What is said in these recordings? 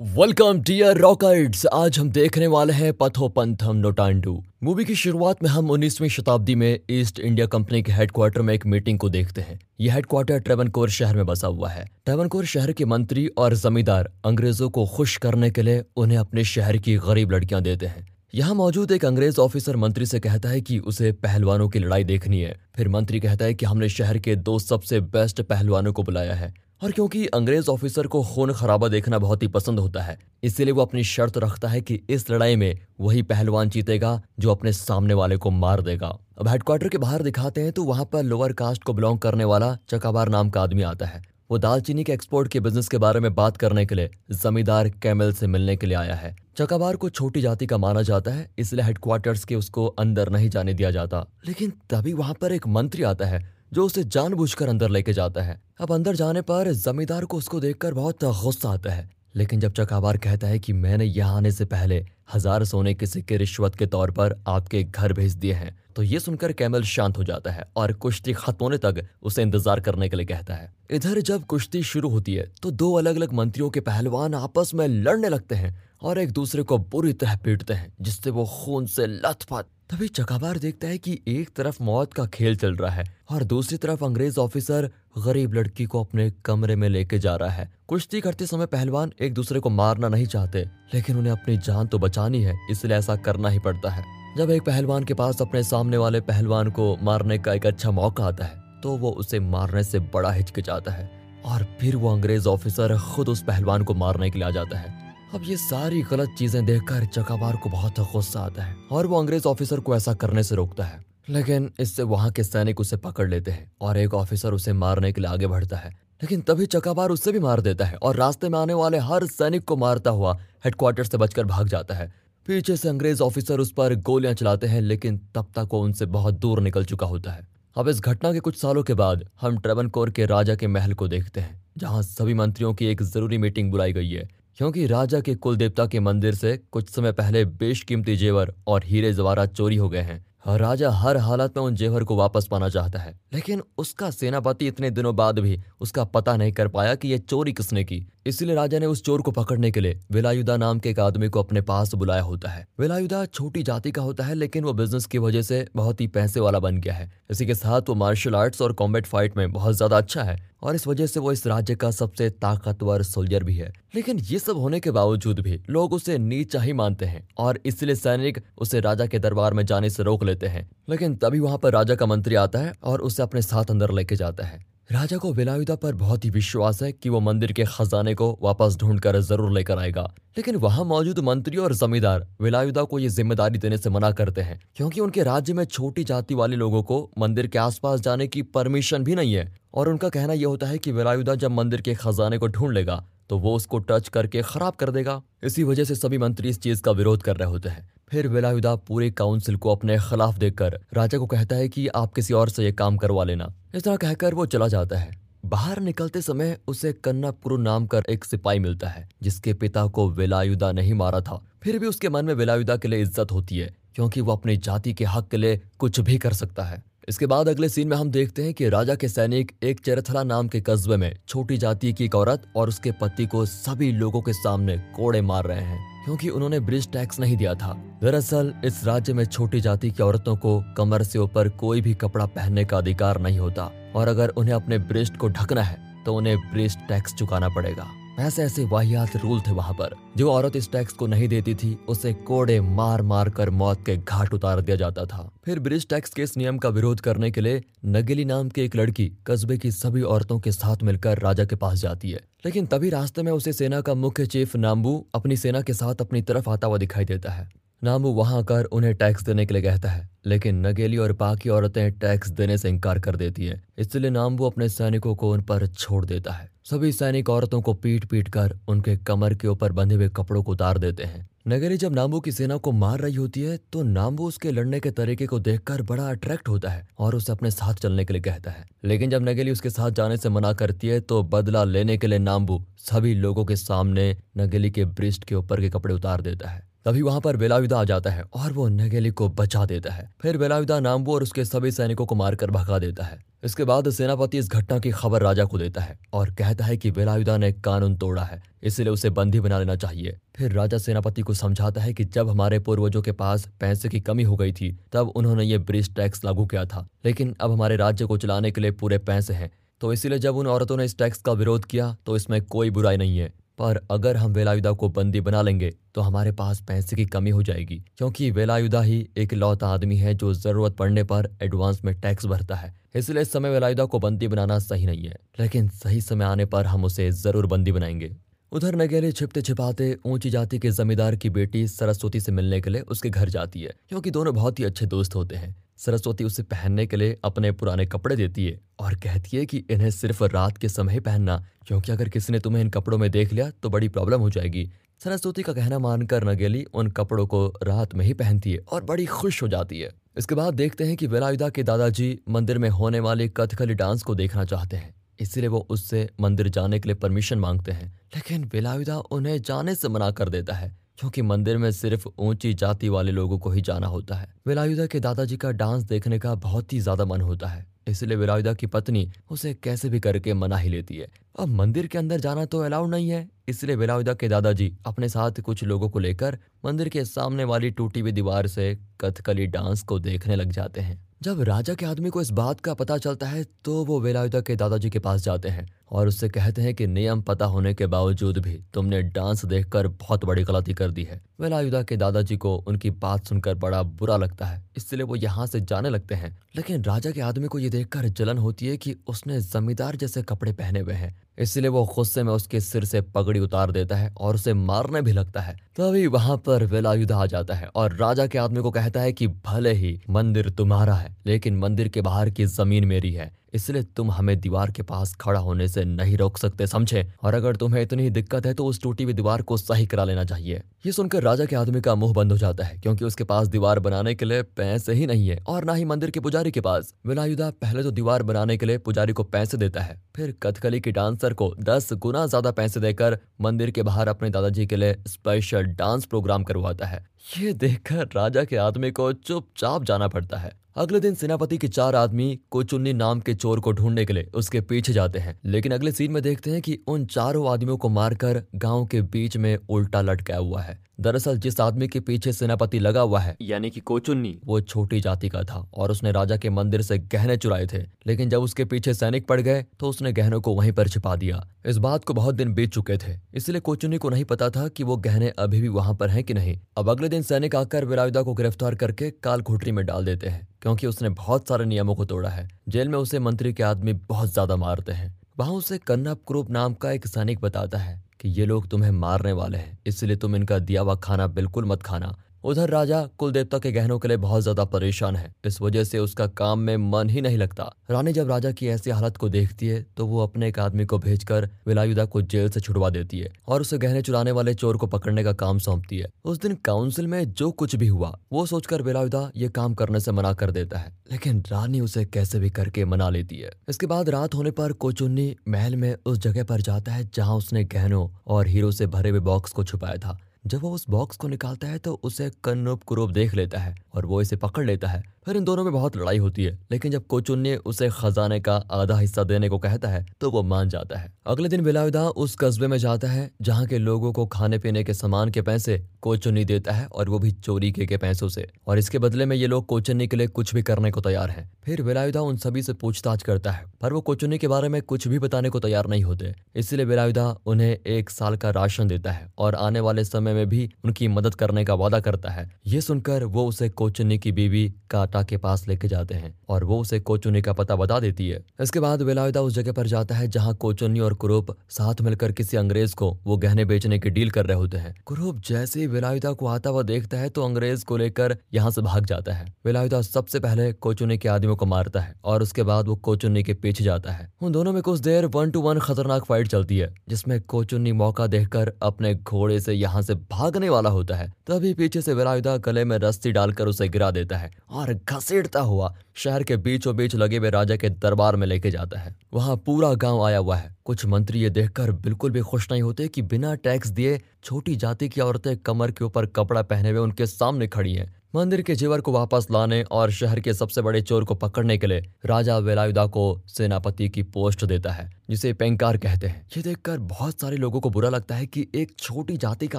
Welcome dear रॉकर्ड्स आज हम देखने वाले हैं पथोपंथम नोटांडू। मूवी की शुरुआत में हम 19वीं शताब्दी में ईस्ट इंडिया कंपनी के हेडक्वार्टर में एक मीटिंग को देखते हैं। यह हेडक्वार्टर ट्रेवनकोर शहर में बसा हुआ है। ट्रेवनकोर शहर के मंत्री और जमींदार अंग्रेज़ों को खुश करने के लिए उन्हें अपने शहर की गरीब लड़कियाँ देते हैं। यहाँ मौजूद एक अंग्रेज़ ऑफिसर मंत्री से कहता है कि उसे पहलवानों की लड़ाई देखनी है। फिर मंत्री कहता है कि हमने शहर के दो सबसे बेस्ट पहलवानों को बुलाया है। और क्योंकि अंग्रेज़ ऑफिसर को खून खराबा देखना बहुत ही पसंद होता है, इसीलिए वो अपनी शर्त रखता है कि इस लड़ाई में वही पहलवान जीतेगा जो अपने सामने वाले को मार देगा। अब हेडक्वार्टर के बाहर दिखाते हैं तो वहाँ पर लोअर कास्ट को बिलोंग करने वाला चकाबार नाम का आदमी आता है। वो दालचीनी के एक्सपोर्ट के बिज़नेस के बारे में बात करने के लिए जमींदार कैमल से मिलने के लिए आया है। चकाबार को छोटी जाति का माना जाता है, इसलिए हेडक्वार्टर्स के उसको अंदर नहीं जाने दिया जाता। लेकिन तभी वहाँ पर एक मंत्री आता है जो उसे जानबूझकर अंदर लेके जाता है। अब अंदर जाने पर जमींदार को उसको देखकर बहुत गुस्सा आता है। लेकिन जब चकाबार कहता है कि मैंने यहाँ आने से पहले हज़ार सोने के सिक्के रिश्वत के तौर पर आपके घर भेज दिए हैं तो ये सुनकर कैमल शांत हो जाता है और कुश्ती खत्म होने तक उसे इंतज़ार करने के लिए कहता है। इधर जब कुश्ती शुरू होती है तो दो अलग अलग मंत्रियों के पहलवान आपस में लड़ने लगते हैं और एक दूसरे को बुरी तरह पीटते हैं, जिससे वो खून से लथपथ तभी चकाबार देखता है कि एक तरफ़ मौत का खेल चल रहा है और दूसरी तरफ़ अंग्रेज़ ऑफिसर गरीब लड़की को अपने कमरे में लेके जा रहा है। कुश्ती करते समय पहलवान एक दूसरे को मारना नहीं चाहते, लेकिन उन्हें अपनी जान तो बचानी है, इसलिए ऐसा करना ही पड़ता है। जब एक पहलवान के पास अपने सामने वाले पहलवान को मारने का एक अच्छा मौका आता है तो वो उसे मारने से बड़ा हिचकिचाता है और फिर वो अंग्रेज़ ऑफिसर खुद उस पहलवान को मारने के लिए आ जाता है। अब ये सारी गलत चीज़ें देखकर चकाबार को बहुत गुस्सा आता है और वो अंग्रेज़ ऑफिसर को ऐसा करने से रोकता है। लेकिन इससे वहाँ के सैनिक उसे पकड़ लेते हैं और एक ऑफिसर उसे मारने के लिए आगे बढ़ता है। लेकिन तभी चकाबार उससे भी मार देता है और रास्ते में आने वाले हर सैनिक को मारता हुआ हेडक्वार्टर से बचकर भाग जाता है। पीछे से अंग्रेज़ ऑफिसर उस पर गोलियाँ चलाते हैं, लेकिन तब तक वो उनसे बहुत दूर निकल चुका होता है। अब इस घटना के कुछ सालों के बाद हम ट्रेवनकोर के राजा के महल को देखते हैं, जहाँ सभी मंत्रियों की एक ज़रूरी मीटिंग बुलाई गई है। क्योंकि राजा के कुल देवता के मंदिर से कुछ समय पहले बेशकीमती जेवर और हीरे जवारा चोरी हो गए हैं। राजा हर हालत में उन जेवर को वापस पाना चाहता है। लेकिन उसका सेनापति इतने दिनों बाद भी उसका पता नहीं कर पाया कि यह चोरी किसने की। इसलिए राजा ने उस चोर को पकड़ने के लिए विलायुदा नाम के एक आदमी को अपने पास बुलाया होता है। विलायुदा छोटी जाति का होता है, लेकिन वो बिज़नेस की वजह से बहुत ही पैसे वाला बन गया है। इसी के साथ वो मार्शल आर्ट्स और कॉम्बैट फाइट में बहुत ज़्यादा अच्छा है। और इस वजह से वो इस राज्य का सबसे ताकतवर सोल्जर भी है। लेकिन ये सब होने के बावजूद भी लोग उसे नीचा ही मानते हैं और इसलिए सैनिक उसे राजा के दरबार में जाने से रोक लेते हैं। लेकिन तभी वहाँ पर राजा का मंत्री आता है और उसे अपने साथ अंदर लेके जाता है। राजा को विलायुदा पर बहुत ही विश्वास है कि वो मंदिर के खजाने को वापस ढूंढकर ज़रूर लेकर आएगा। लेकिन वहाँ मौजूद मंत्री और जमींदार विलायुदा को ये ज़िम्मेदारी देने से मना करते हैं, क्योंकि उनके राज्य में छोटी जाति वाले लोगों को मंदिर के आसपास जाने की परमिशन भी नहीं है। और उनका कहना यह होता है कि विलायुदा जब मंदिर के खजाने को ढूंढ लेगा तो वो उसको टच करके खराब कर देगा। इसी वजह से सभी मंत्री इस चीज़ का विरोध कर रहे होते हैं। फिर वेलायुदा पूरे काउंसिल को अपने खिलाफ देखकर राजा को कहता है कि आप किसी और से ये काम करवा लेना। इस तरह कहकर वो चला जाता है। बाहर निकलते समय उसे कन्नापुरु नाम कर एक सिपाही मिलता है, जिसके पिता को वेलायुदा नहीं मारा था। फिर भी उसके मन में वेलायुदा के लिए इज़्ज़त होती है, क्योंकि वो अपनी जाति के हक के लिए कुछ भी कर सकता है। इसके बाद अगले सीन में हम देखते हैं कि राजा के सैनिक एक चरथला नाम के कस्बे में छोटी जाति की एक औरत और उसके पति को सभी लोगों के सामने कोड़े मार रहे हैं, क्योंकि उन्होंने ब्रिज टैक्स नहीं दिया था। दरअसल, इस राज्य में छोटी जाति की औरतों को कमर से ऊपर कोई भी कपड़ा पहनने का अधिकार नहीं होता, और अगर उन्हें अपने ब्रिस्ट को ढकना है तो उन्हें ब्रिज टैक्स चुकाना पड़ेगा। ऐसे ऐसे वाहियात रूल थे वहाँ पर। जो औरत इस टैक्स को नहीं देती थी, उसे कोड़े मार मार कर मौत के घाट उतार दिया जाता था। फिर ब्रिज टैक्स के इस नियम का विरोध करने के लिए नगेली नाम की एक लड़की कस्बे की सभी औरतों के साथ मिलकर राजा के पास जाती है। लेकिन तभी रास्ते में उसे सेना का मुख्य चीफ नाम्बू अपनी सेना के साथ अपनी तरफ़ आता हुआ दिखाई देता है। नामू वहाँ आकर उन्हें टैक्स देने के लिए कहता है, लेकिन नगेली और बाकी औरतें टैक्स देने से इनकार कर देती हैं। इसलिए नाम्बू अपने सैनिकों को उन पर छोड़ देता है। सभी सैनिक औरतों को पीट पीट कर उनके कमर के ऊपर बंधे हुए कपड़ों को उतार देते हैं। नगेली जब नाम्बू की सेना को मार रही होती है तो नाम्बू उसके लड़ने के तरीके को देखकर बड़ा अट्रैक्ट होता है और उसे अपने साथ चलने के लिए कहता है। लेकिन जब नगेली उसके साथ जाने से मना करती है तो बदला लेने के लिए नाम्बू सभी लोगों के सामने नगेली के ब्रिस्ट के ऊपर के कपड़े उतार देता है। तभी वहाँ पर बेलायुदा आ जाता है और वो नगेली को बचा देता है। फिर बेलाविदा नामबू और उसके सभी सैनिकों को मारकर भगा देता है। इसके बाद सेनापति इस घटना की खबर राजा को देता है और कहता है कि वेलायुदा ने कानून तोड़ा है, इसलिए उसे बंदी बना लेना चाहिए। फिर राजा सेनापति को समझाता है कि जब हमारे पूर्वजों के पास पैसे की कमी हो गई थी, तब उन्होंने ये ब्रिज टैक्स लागू किया था। लेकिन अब हमारे राज्य को चलाने के लिए पूरे पैसे हैं। तो इसीलिए जब उन औरतों ने इस टैक्स का विरोध किया तो इसमें कोई बुराई नहीं है। पर अगर हम वेलायुदा को बंदी बना लेंगे तो हमारे पास पैसे की कमी हो जाएगी, क्योंकि वेलायुदा ही एक लौता आदमी है जो ज़रूरत पड़ने पर एडवांस में टैक्स भरता है। इसलिए इस समय वेलायुदा को बंदी बनाना सही नहीं है, लेकिन सही समय आने पर हम उसे ज़रूर बंदी बनाएँगे। उधर नगेली छिपते छिपाते ऊँची जाति के जमींदार की बेटी सरस्वती से मिलने के लिए उसके घर जाती है, क्योंकि दोनों बहुत ही अच्छे दोस्त होते हैं। सरस्वती उसे पहनने के लिए अपने पुराने कपड़े देती है और कहती है कि इन्हें सिर्फ़ रात के समय पहनना, क्योंकि अगर किसी ने तुम्हें इन कपड़ों में देख लिया तो बड़ी प्रॉब्लम हो जाएगी। सरस्वती का कहना मानकर नगेली उन कपड़ों को रात में ही पहनती है और बड़ी खुश हो जाती है। इसके बाद देखते हैं कि वेलायुदा के दादाजी मंदिर में होने वाले कथकली डांस को देखना चाहते हैं, इसलिए वो उससे मंदिर जाने के लिए परमिशन मांगते हैं। लेकिन वेलायुदा उन्हें जाने से मना कर देता है। क्योंकि मंदिर में सिर्फ़ ऊँची जाति वाले लोगों को ही जाना होता है। वेलायुदा के दादाजी का डांस देखने का बहुत ही ज़्यादा मन होता है, इसलिए विरायुदा की पत्नी उसे कैसे भी करके मना ही लेती है। अब मंदिर के अंदर जाना तो अलाउड नहीं है, इसलिए विरायुदा के दादाजी अपने साथ कुछ लोगों को लेकर मंदिर के सामने वाली टूटी हुई दीवार से कथकली डांस को देखने लग जाते हैं। जब राजा के आदमी को इस बात का पता चलता है तो वो वेलायुदा के दादाजी के पास जाते हैं। और उससे कहते हैं कि नियम पता होने के बावजूद भी तुमने डांस देखकर बहुत बड़ी गलती कर दी है। वेलायुदा के दादाजी को उनकी बात सुनकर बड़ा बुरा लगता है। इसलिए वो यहाँ से जाने लगते हैं। लेकिन राजा के आदमी को ये देखकर जलन होती है कि उसने जमींदार जैसे कपड़े पहने हुए हैं। इसलिए वो गुस्से में उसके सिर से पगड़ी उतार देता है और उसे मारने भी लगता है। तभी वहाँ पर वेलायुद्ध आ जाता है और राजा के आदमी को कहता है कि भले ही मंदिर तुम्हारा है, लेकिन मंदिर के बाहर की ज़मीन मेरी है। इसलिए तुम हमें दीवार के पास खड़ा होने से नहीं रोक सकते, समझे? और अगर तुम्हें इतनी दिक्कत है तो उस टूटी हुई दीवार को सही करा लेना चाहिए। ये सुनकर राजा के आदमी का मुँह बंद हो जाता है, क्योंकि उसके पास दीवार बनाने के लिए पैसे ही नहीं है, और ना ही मंदिर के पुजारी के पास। विलायुदा पहले तो दीवार बनाने के लिए पुजारी को पैसे देता है। फिर कथकली की डांसर को दस गुना ज़्यादा पैसे देकर मंदिर के बाहर अपने दादाजी के लिए स्पेशल डांस प्रोग्राम करवाता है। ये देखकर राजा के आदमी को चुपचाप जाना पड़ता है। अगले दिन सेनापति के चार आदमी कोचुन्नी नाम के चोर को ढूँढने के लिए उसके पीछे जाते हैं, लेकिन अगले सीन में देखते हैं कि उन चारों आदमियों को मारकर गाँव के बीच में उल्टा लटकाया हुआ है। दरअसल जिस आदमी के पीछे सेनापति लगा हुआ है यानी कि कोचुन्नी। वो छोटी जाति का था और उसने राजा के मंदिर से गहने चुराए थे लेकिन जब उसके पीछे सैनिक पड़ गए तो उसने गहनों को वहीं पर छिपा दिया। इस बात को बहुत दिन बीत चुके थे इसलिए कोचुन्नी को नहीं पता था कि वो गहने अभी भी वहाँ पर है कि नहीं। अब अगले दिन सैनिक आकर विरायुदा को गिरफ़्तार करके काल खोटरी में डाल देते हैं क्योंकि उसने बहुत सारे नियमों को तोड़ा है। जेल में उसे मंत्री के आदमी बहुत ज़्यादा मारते हैं। वहाँ उसे कन्नप क्रूप नाम का एक सैनिक बताता है। कि ये लोग तुम्हें मारने वाले हैं। इसलिए तुम इनका दिया हुआ खाना बिल्कुल मत खाना। उधर राजा कुल देवता के गहनों के लिए बहुत ज़्यादा परेशान है। इस वजह से उसका काम में मन ही नहीं लगता। रानी जब राजा की ऐसी हालत को देखती है तो वो अपने एक आदमी को भेजकर विलायुदा को जेल से छुड़वा देती है और उसे गहने चुराने वाले चोर को पकड़ने का काम सौंपती है। उस दिन काउंसिल में जो कुछ भी हुआ, वो सोचकर विलायुदा ये काम करने से मना कर देता है। लेकिन रानी उसे कैसे भी करके मना लेती है। इसके बाद रात होने पर कोचुन्नी महल में उस जगह पर जाता है, जहाँ उसने गहनों और हीरो से भरे हुए बॉक्स को छुपाया था। जब वो उस बॉक्स को निकालता है तो उसे कन्नूप कुरूप देख लेता है और वो इसे पकड़ लेता है। फिर इन दोनों में बहुत लड़ाई होती है लेकिन जब कोचुन्नी उसे खजाने का आधा हिस्सा देने को कहता है तो वो मान जाता है। अगले दिन बिलाविदा उस कस्बे में जाता है जहाँ के लोगों को खाने पीने के सामान के पैसे कोचुन्नी देता है और वो भी चोरी के, के पैसों से। और इसके बदले में ये लोग कोचुन्नी के लिए कुछ भी करने को तैयार है। फिर बिलाविदा उन सभी से पूछताछ करता है पर वो कोचुन्नी के बारे में कुछ भी बताने को तैयार नहीं होते। इसलिए बिलाविदा उन्हें एक साल का राशन देता है और आने वाले समय में भी उनकी मदद करने का वादा करता है। ये सुनकर वो उसे कोचुन्नी की बीवी काटा के पास लेके जाते हैं और वो उसे कोचुन्नी का पता बता देती है। इसके बाद वेलायुदा उस जगह पर जाता है जहाँ कोचुन्नी और कुरूप साथ मिलकर किसी अंग्रेज़ को वो गहने बेचने की डील कर रहे होते हैं। कुरूप जैसे ही वेलायुदा को आता हुआ देखता है तो अंग्रेज़ को लेकर यहाँ से भाग जाता है। वेलायुदा सबसे पहले कोचुन्नी के आदमियों को मारता है और उसके बाद वो कोचुन्नी के पीछे जाता है। उन दोनों में कुछ देर वन टू वन खतरनाक फाइट चलती है, जिसमें कोचुन्नी मौका देखकर अपने घोड़े से यहाँ से भागने वाला होता है। तभी पीछे से वेलायुदा गले में रस्सी डालकर उसे गिरा देता है और घसीटता हुआ शहर के बीचों बीच लगे हुए राजा के दरबार में लेके जाता है। वहाँ पूरा गाँव आया हुआ है। कुछ मंत्री ये देखकर बिल्कुल भी खुश नहीं होते कि बिना टैक्स दिए छोटी जाति की औरतें कमर के ऊपर कपड़ा पहने हुए उनके सामने खड़ी हैं। मंदिर के जेवर को वापस लाने और शहर के सबसे बड़े चोर को पकड़ने के लिए राजा वेलायुदा को सेनापति की पोस्ट देता है। जिसे पेंकार कहते हैं। ये देखकर बहुत सारे लोगों को बुरा लगता है कि एक छोटी जाति का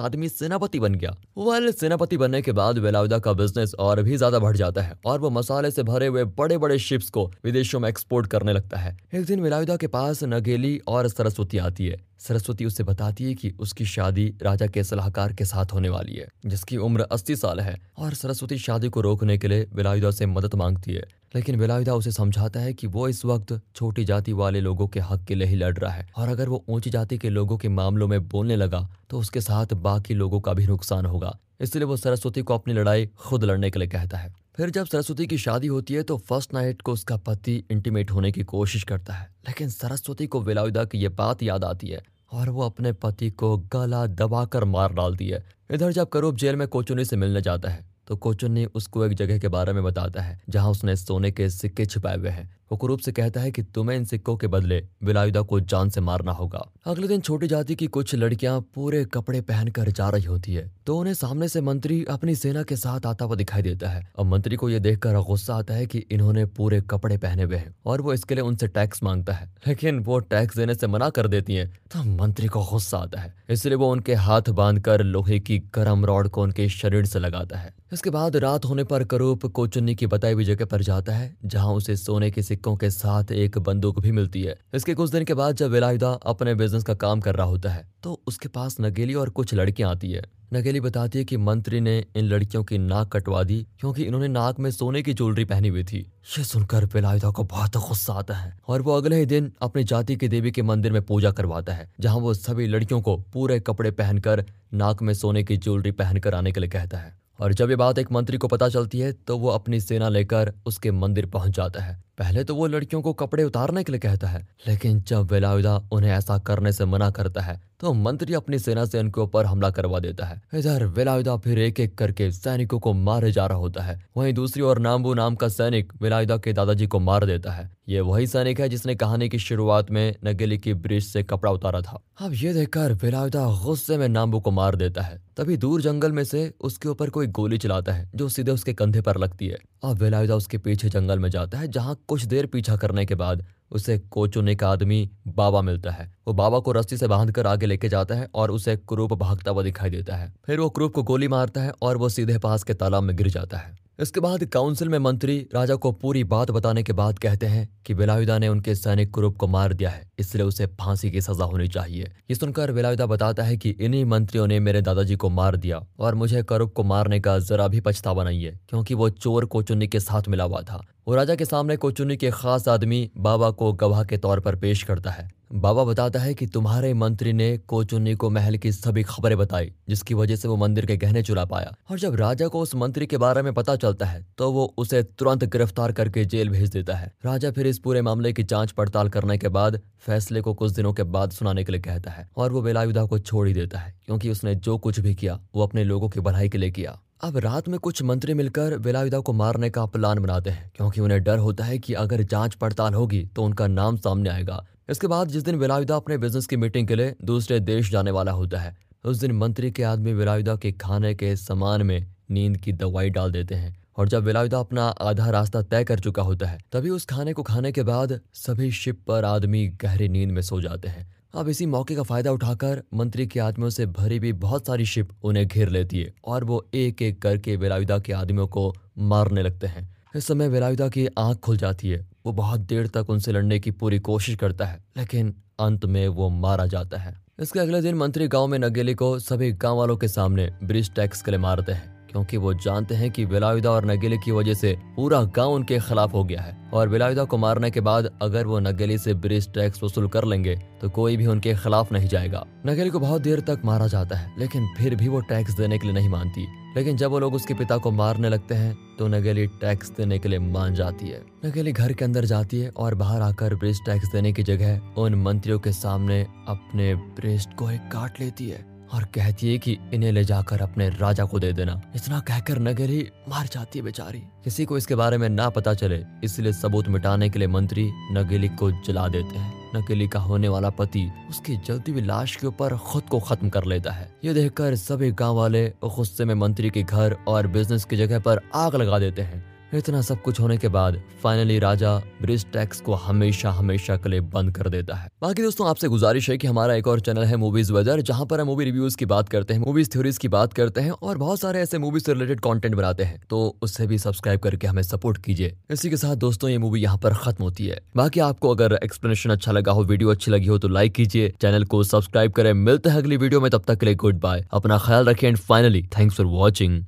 आदमी सेनापति बन गया। वाले सेनापति बनने के बाद वेलायुदा का बिज़नेस और भी ज़्यादा बढ़ जाता है और वो मसाले से भरे हुए बड़े बड़े शिप्स को विदेशों में एक्सपोर्ट करने लगता है। एक दिन वेलायुदा के पास नगेली और सरस्वती आती है। सरस्वती उसे बताती है कि उसकी शादी राजा के सलाहकार के साथ होने वाली है, जिसकी उम्र अस्सी साल है और सरस्वती शादी को रोकने के लिए विलायुदा से मदद मांगती है। लेकिन विलायुदा उसे समझाता है कि वो इस वक्त छोटी जाति वाले लोगों के हक के लिए ही लड़ रहा है। और अगर वो ऊँची जाति के लोगों के मामलों में बोलने लगा तो उसके साथ बाकी लोगों का भी नुकसान होगा। इसलिए वो सरस्वती को अपनी लड़ाई खुद लड़ने के लिए कहता है। फिर जब सरस्वती की शादी होती है तो फ़र्स्ट नाइट को उसका पति इंटीमेट होने की कोशिश करता है। लेकिन सरस्वती को विलायुदा की ये बात याद आती है और वो अपने पति को गला दबाकर मार डालती है। इधर जब करूब जेल में कोचुनी से मिलने जाता है तो कोचन ने उसको एक जगह के बारे में बताता है, जहाँ उसने सोने के सिक्के छिपाए हुए हैं। कुरूप से कहता है कि तुम्हें इन सिक्कों के बदले विलायुदा को जान से मारना होगा। अगले दिन छोटी जाति की कुछ लड़कियाँ पूरे कपड़े पहनकर जा रही होती है तो उन्हें सामने से मंत्री अपनी सेना के साथ आता हुआ दिखाई देता है। और मंत्री को यह देखकर गुस्सा आता है कि इन्होंने पूरे कपड़े पहने हुए हैं, और वो इसके लिए उनसे टैक्स माँगता है। लेकिन वो टैक्स देने से मना कर देती है तो मंत्री को गुस्सा आता है। इसलिए वो उनके हाथ बाँध लोहे की गर्म रॉड को उनके शरीर से लगाता है। इसके बाद रात होने पर करूप कोचुन्नी की बताई हुई जगह पर जाता है, जहाँ उसे सोने के सिक्कों के साथ एक बंदूक भी मिलती है। इसके कुछ दिन के बाद जब विलायुदा अपने बिज़नेस का काम कर रहा होता है तो उसके पास नगेली और कुछ लड़कियाँ आती है। नगेली बताती है कि मंत्री ने इन लड़कियों की नाक कटवा दी, क्योंकि इन्होंने नाक में सोने की ज्वेलरी पहनी हुई थी। ये सुनकर विलायुदा को बहुत गुस्सा आता है और वो अगले ही दिन अपनी जाति की देवी के मंदिर में पूजा करवाता है, जहाँ वो सभी लड़कियों को पूरे कपड़े पहनकर नाक में सोने की ज्वेलरी पहनकर आने के लिए कहता है। और जब ये बात एक मंत्री को पता चलती है तो वो अपनी सेना लेकर उसके मंदिर पहुँच जाता है। पहले तो वो लड़कियों को कपड़े उतारने के लिए कहता है, लेकिन जब वेलायुदा उन्हें ऐसा करने से मना करता है तो मंत्री अपनी सेना से उनके ऊपर हमला करवा देता है। इधर वेलायुदा फिर एक एक करके सैनिकों को मारे जा रहा होता है। वहीं दूसरी ओर नाम्बू नाम का सैनिक वेलायुदा के दादाजी को मार देता है। ये वही सैनिक है जिसने कहानी की शुरुआत में नगेली की ब्रिज से कपड़ा उतारा था। अब ये देखकर वेलायुदा गुस्से में नाम्बू को मार देता है। तभी दूर जंगल में से उसके ऊपर कोई गोली चलाता है, जो सीधे उसके कंधे पर लगती है। अब वेलायुदा उसके पीछे जंगल में जाता है, जहाँ कुछ देर पीछा करने के बाद उसे कोचुने का आदमी बाबा मिलता है। वो बाबा को रस्सी से बांधकर आगे लेके जाता है और उसे क्रूप भागता हुआ दिखाई देता है। फिर वो क्रूप को गोली मारता है और वो सीधे पास के तालाब में गिर जाता है। इसके बाद काउंसिल में मंत्री राजा को पूरी बात बताने के बाद कहते हैं कि वेलायुदा ने उनके सैनिक कुरूप को मार दिया है, इसलिए उसे फांसी की सजा होनी चाहिए। ये सुनकर वेलायुदा बताता है कि इन्हीं मंत्रियों ने मेरे दादाजी को मार दिया और मुझे करूप को मारने का जरा भी पछतावा नहीं है, क्योंकि वो चोर कोचुन्नी के साथ मिला हुआ था। वो राजा के सामने कोचुन्नी के खास आदमी बाबा को गवाह के तौर पर पेश करता है। बाबा बताता है कि तुम्हारे मंत्री ने कोचुन्नी को महल की सभी खबरें बताई, जिसकी वजह से वो मंदिर के गहने चुरा पाया। और जब राजा को उस मंत्री के बारे में पता चलता है तो वो उसे तुरंत गिरफ़्तार करके जेल भेज देता है। राजा फिर इस पूरे मामले की जाँच पड़ताल करने के बाद फैसले को कुछ दिनों के बाद सुनाने के लिए कहता है, और वो बेलायुदा को छोड़ ही देता है, क्योंकि उसने जो कुछ भी किया, वो अपने लोगों की भलाई के लिए किया। अब रात में कुछ मंत्री मिलकर वेलायुदा को मारने का प्लान बनाते हैं, क्योंकि उन्हें डर होता है कि अगर जाँच पड़ताल होगी तो उनका नाम सामने आएगा। इसके बाद जिस दिन विलायुदा अपने बिज़नेस की मीटिंग के लिए दूसरे देश जाने वाला होता है, उस दिन मंत्री के आदमी विलायुदा के खाने के सामान में नींद की दवाई डाल देते हैं, और जब विलायुदा अपना आधा रास्ता तय कर चुका होता है, तभी उस खाने को खाने के बाद सभी शिप पर आदमी गहरी नींद में सो जाते हैं। अब इसी मौके का फ़ायदा उठाकर मंत्री के आदमियों से भरी भी बहुत सारी शिप उन्हें घेर लेती है और वो एक एक करके विलायुदा के आदमियों को मारने लगते हैं। इस समय वेलायुदा की आँख खुल जाती है। वो बहुत देर तक उनसे लड़ने की पूरी कोशिश करता है, लेकिन अंत में वो मारा जाता है। इसके अगले दिन मंत्री गाँव में नगेली को सभी गाँव वालों के सामने ब्रिज टैक्स के लिए मारते हैं। क्योंकि वो जानते हैं कि विलायुदा और नगेली की वजह से पूरा गाँव उनके खिलाफ हो गया है। और विलायुदा को मारने के बाद अगर वो नगेली से ब्रिज टैक्स वसूल कर लेंगे तो कोई भी उनके खिलाफ नहीं जाएगा। नगेली को बहुत देर तक मारा जाता है, लेकिन फिर भी वो टैक्स देने के लिए नहीं मानती। लेकिन जब वो लोग उसके पिता को मारने लगते हैं तो नगेली टैक्स देने के लिए मान जाती है। नगेली घर के अंदर जाती है और बाहर आकर ब्रिज टैक्स देने की जगह उन मंत्रियों के सामने अपने ब्रेस्ट को एक काट लेती है। और कहती है कि इन्हें ले जाकर अपने राजा को दे देना। इतना कहकर नगेली मार जाती है बेचारी। किसी को इसके बारे में ना पता चले, इसलिए सबूत मिटाने के लिए मंत्री नगेली को जला देते हैं। नकेली का होने वाला पति उसकी जलती हुई लाश के ऊपर खुद को खत्म कर लेता है। ये देखकर सभी गाँव वाले गुस्से में मंत्री के घर और बिज़नेस की जगह पर आग लगा देते हैं। इतना सब कुछ होने के बाद फाइनली राजा ब्रिज टैक्स को हमेशा हमेशा के लिए बंद कर देता है। बाकी दोस्तों, आपसे गुजारिश है कि हमारा एक और चैनल है मूवीज़ वेदर जहाँ पर हम मूवी रिव्यूज़ की बात करते हैं मूवीज़ थ्योरीज की बात करते हैं और बहुत सारे ऐसे मूवीज़ से रिलेटेड कॉन्टेंट बनाते हैं। तो उससे भी सब्सक्राइब करके हमें सपोर्ट कीजिए। इसी के साथ दोस्तों, ये मूवी यहाँ पर खत्म होती है। बाकी आपको अगर एक्सप्लेनेशन अच्छा लगा हो वीडियो अच्छी लगी हो तो लाइक कीजिए। चैनल को सब्सक्राइब करें। मिलते हैं अगली वीडियो में, तब तक के लिए गुड बाय अपना ख्याल रखें and finally thanks for watching